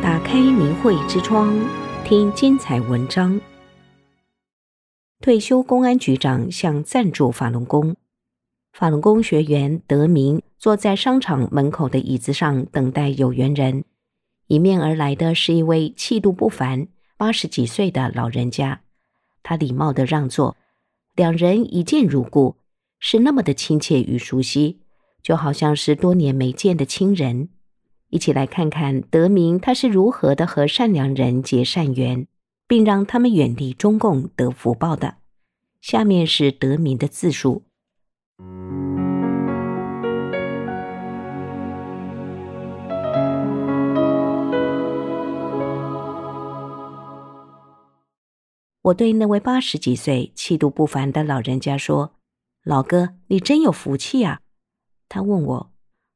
打开明慧之窗，听精彩文章。退休公安局长向赞助法轮功，法轮功学员德明坐在商场门口的椅子上等待有缘人。迎面而来的是一位气度不凡、八十几岁的老人家，他礼貌地让座，两人一见如故，是那么的亲切与熟悉，就好像是多年没见的亲人。一起来看看德明他是如何的和善良人结善缘，并让他们远离中共得福报的。下面是德明的自述。我对那位八十几岁、气度不凡的老人家说：“老哥，你真有福气啊！”他问我：“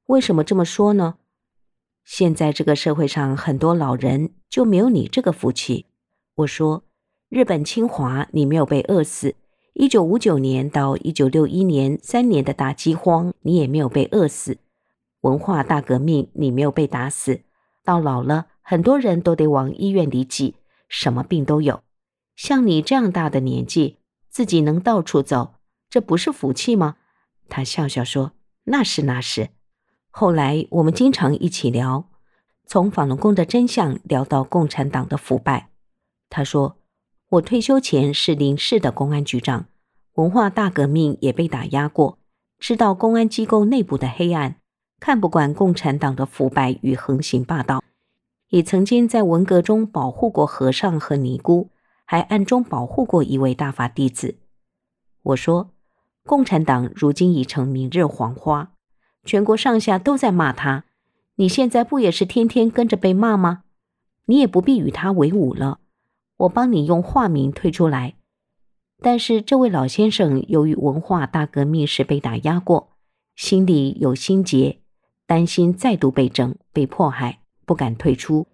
为什么这么说呢？”现在这个社会上很多老人就没有你这个福气。我说：“日本侵华，你没有被饿死；一九五九年到一九六一年三年的大饥荒，你也没有被饿死；文化大革命，你没有被打死。到老了，很多人都得往医院里挤，什么病都有。像你这样大的年纪，自己能到处走，这不是福气吗？”他笑笑说：“那是，那是。”后来我们经常一起聊，从法轮功的真相聊到共产党的腐败。他说：“我退休前是临市的公安局长，文化大革命也被打压过，知道公安机构内部的黑暗，看不惯共产党的腐败与横行霸道，也曾经在文革中保护过和尚和尼姑，还暗中保护过一位大法弟子。”我说：“共产党如今已成明日黄花。”全国上下都在骂他，你现在不也是天天跟着被骂吗？你也不必与他为伍了，我帮你用化名退出来。但是这位老先生由于文化大革命时被打压过，心里有心结，担心再度被整、被迫害，不敢退出。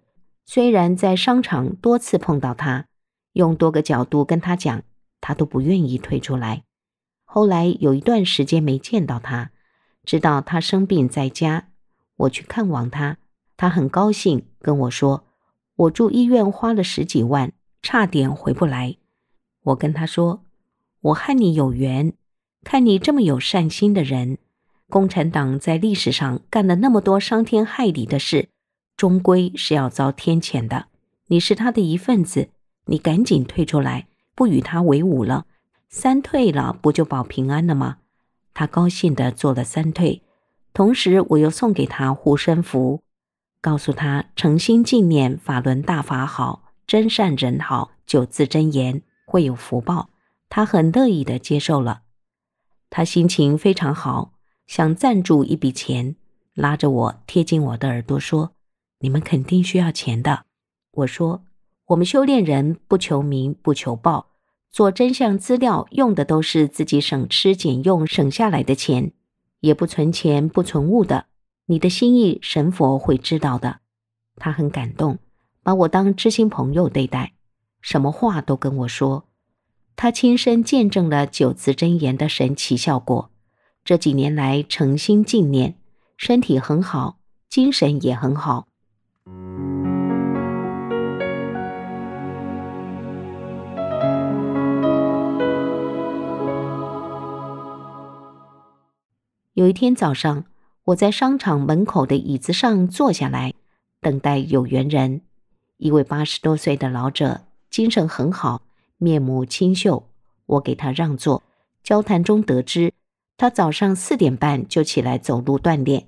虽然在商场多次碰到他，用多个角度跟他讲，他都不愿意退出来。后来有一段时间没见到他。知道他生病在家，我去看望他，他很高兴跟我说：“我住医院花了十几万，差点回不来。”我跟他说：“我和你有缘，看你这么有善心的人，共产党在历史上干了那么多伤天害理的事，终归是要遭天谴的。你是他的一份子，你赶紧退出来，不与他为伍了。三退了，不就保平安了吗？”他高兴地做了三退，同时我又送给他护身符，告诉他诚心敬念法轮大法好，真善人好九字真言会有福报。他很乐意地接受了，他心情非常好，想赞助一笔钱，拉着我贴近我的耳朵说：“你们肯定需要钱的。”我说：“我们修炼人不求名，不求报。”做真相资料用的都是自己省吃俭用省下来的钱，也不存钱不存物的。你的心意，神佛会知道的。他很感动，把我当知心朋友对待，什么话都跟我说。他亲身见证了九字真言的神奇效果。这几年来诚心敬念，身体很好，精神也很好。有一天早上，我在商场门口的椅子上坐下来，等待有缘人。一位八十多岁的老者，精神很好，面目清秀。我给他让座。交谈中得知，他早上四点半就起来走路锻炼。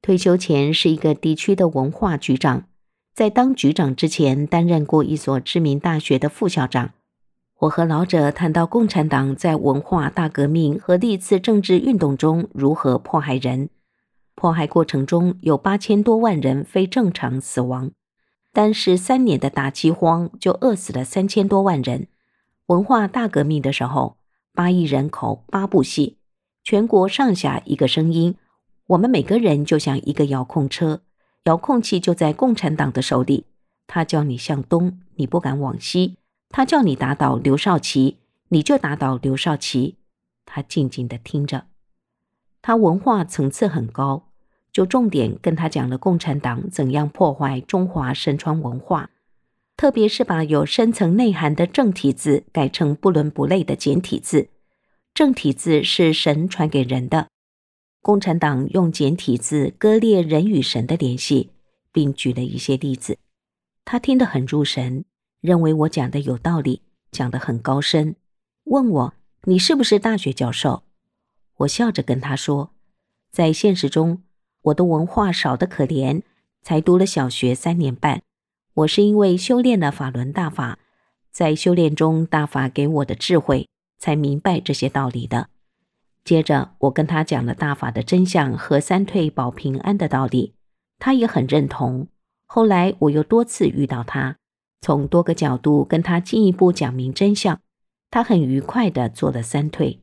退休前是一个地区的文化局长，在当局长之前，担任过一所知名大学的副校长。我和老者谈到共产党在文化大革命和历次政治运动中如何迫害人，迫害过程中有八千多万人非正常死亡，单是三年的大饥荒就饿死了三千多万人。文化大革命的时候，八亿人口八部戏，全国上下一个声音，我们每个人就像一个遥控车，遥控器就在共产党的手里，他叫你向东，你不敢往西。他叫你打倒刘少奇，你就打倒刘少奇。他静静地听着。他文化层次很高，就重点跟他讲了共产党怎样破坏中华身穿文化，特别是把有深层内涵的正体字改成不伦不类的简体字。正体字是神传给人的，共产党用简体字割裂人与神的联系，并举了一些例子。他听得很入神，认为我讲的有道理，讲得很高深，问我：“你是不是大学教授？”我笑着跟他说：“在现实中，我的文化少得可怜，才读了小学三年半。我是因为修炼了法轮大法，在修炼中，大法给我的智慧，才明白这些道理的。”接着，我跟他讲了大法的真相和三退保平安的道理，他也很认同。后来，我又多次遇到他，从多个角度跟他进一步讲明真相，他很愉快地做了三退。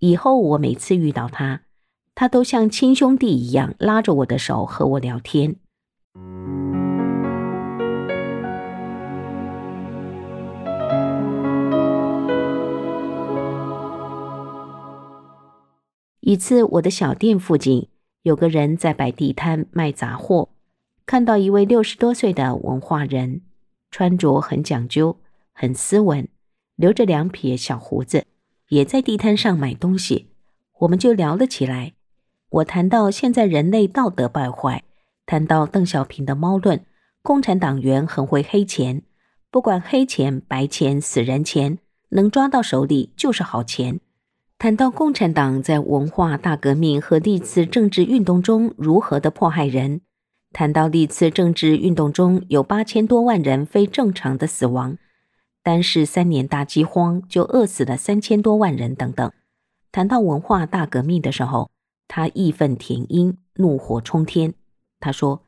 以后我每次遇到他，他都像亲兄弟一样拉着我的手和我聊天。一次，我的小店附近有个人在摆地摊卖杂货，看到一位六十多岁的文化人，穿着很讲究，很斯文，留着两撇小胡子。也在地摊上买东西，我们就聊了起来。我谈到现在人类道德败坏，谈到邓小平的猫论，共产党员很会黑钱，不管黑钱白钱死人钱，能抓到手里就是好钱。谈到共产党在文化大革命和历次政治运动中如何的迫害人，谈到历次政治运动中有八千多万人非正常的死亡。单是三年大饥荒就饿死了三千多万人等等。谈到文化大革命的时候，他义愤填膺，怒火冲天。他说：“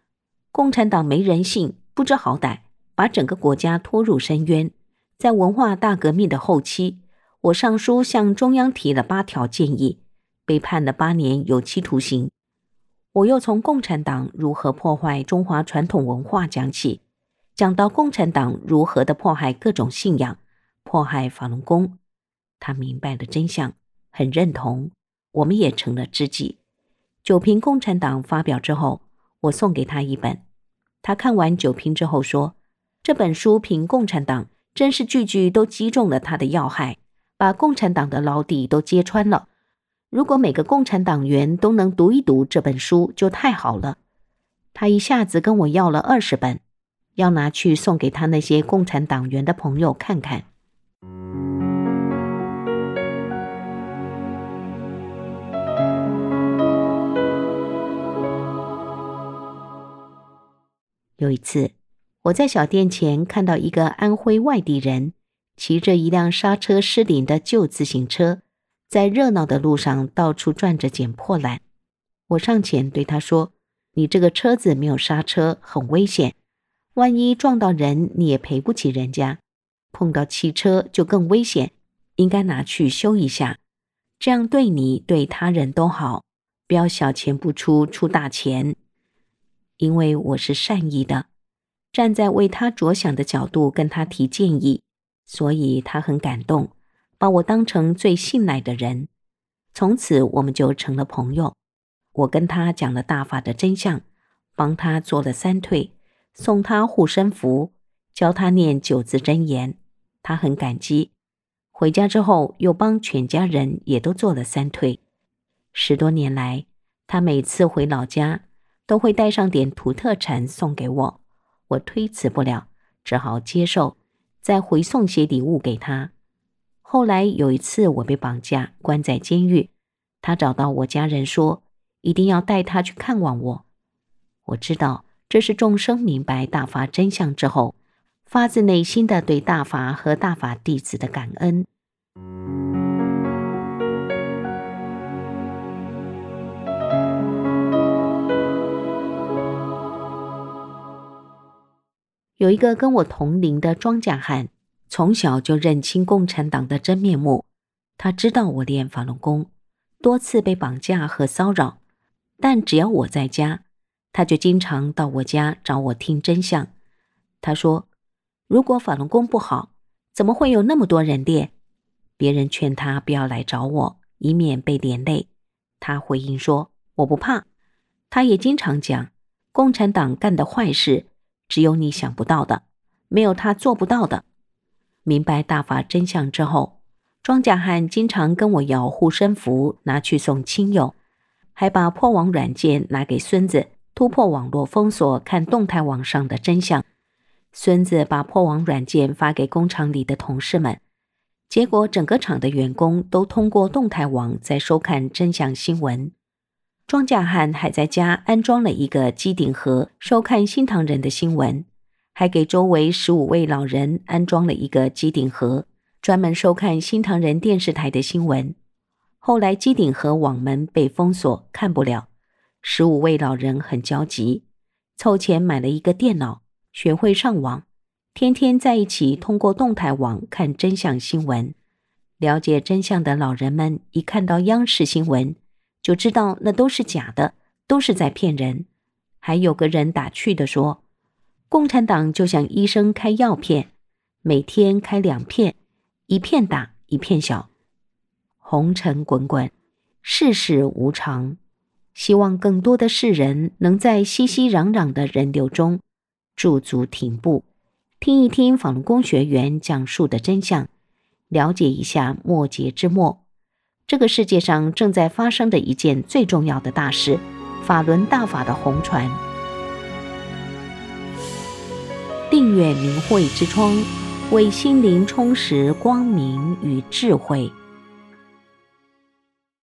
共产党没人性，不知好歹，把整个国家拖入深渊。在文化大革命的后期，我上书向中央提了八条建议，被判了八年有期徒刑。我又从共产党如何破坏中华传统文化讲起。”讲到共产党如何的迫害各种信仰，迫害法轮功，他明白了真相，很认同，我们也成了知己。九评共产党发表之后，我送给他一本，他看完九评之后说：“这本书评共产党，真是句句都击中了他的要害，把共产党的牢底都揭穿了。如果每个共产党员都能读一读这本书，就太好了。”他一下子跟我要了二十本。要拿去送给他那些共产党员的朋友看看。有一次，我在小店前看到一个安徽外地人骑着一辆刹车失灵的旧自行车，在热闹的路上到处转着捡破烂。我上前对他说：“你这个车子没有刹车，很危险。”万一撞到人，你也赔不起人家；碰到汽车就更危险，应该拿去修一下，这样对你对他人都好。不要小钱不出，出大钱。因为我是善意的，站在为他着想的角度跟他提建议，所以他很感动，把我当成最信赖的人。从此我们就成了朋友。我跟他讲了大法的真相，帮他做了三退。送他护身符，教他念九字真言，他很感激。回家之后，又帮全家人也都做了三退。十多年来，他每次回老家都会带上点土特产送给我，我推辞不了，只好接受，再回送些礼物给他。后来有一次，我被绑架，关在监狱，他找到我家人说，一定要带他去看望我。我知道。这是众生明白大法真相之后，发自内心的对大法和大法弟子的感恩。有一个跟我同龄的庄稼汉，从小就认清共产党的真面目。他知道我练法轮功，多次被绑架和骚扰，但只要我在家。他就经常到我家找我听真相。他说：“如果法轮功不好，怎么会有那么多人练？”别人劝他不要来找我，以免被连累。他回应说：“我不怕。”他也经常讲，共产党干的坏事，只有你想不到的，没有他做不到的。明白大法真相之后，庄稼汉经常跟我要护身符，拿去送亲友，还把破网软件拿给孙子，突破网络封锁，看动态网上的真相。孙子把破网软件发给工厂里的同事们，结果整个厂的员工都通过动态网在收看真相新闻。庄稼汉还在家安装了一个机顶盒，收看新唐人的新闻，还给周围十五位老人安装了一个机顶盒，专门收看新唐人电视台的新闻。后来机顶盒网门被封锁，看不了，十五位老人很焦急，凑钱买了一个电脑。学会上网，天天在一起通过动态网看真相新闻。了解真相的老人们一看到央视新闻，就知道那都是假的，都是在骗人。还有个人打趣地说：“共产党就像医生开药片，每天开两片，一片大，一片小。”红尘滚滚，世事无常。希望更多的世人能在熙熙攘攘的人流中。驻足停步，听一听法轮功学员讲述的真相，了解一下末节之末，这个世界上正在发生的一件最重要的大事——法轮大法的红传。远明慧之窗，为心灵充实光明与智慧。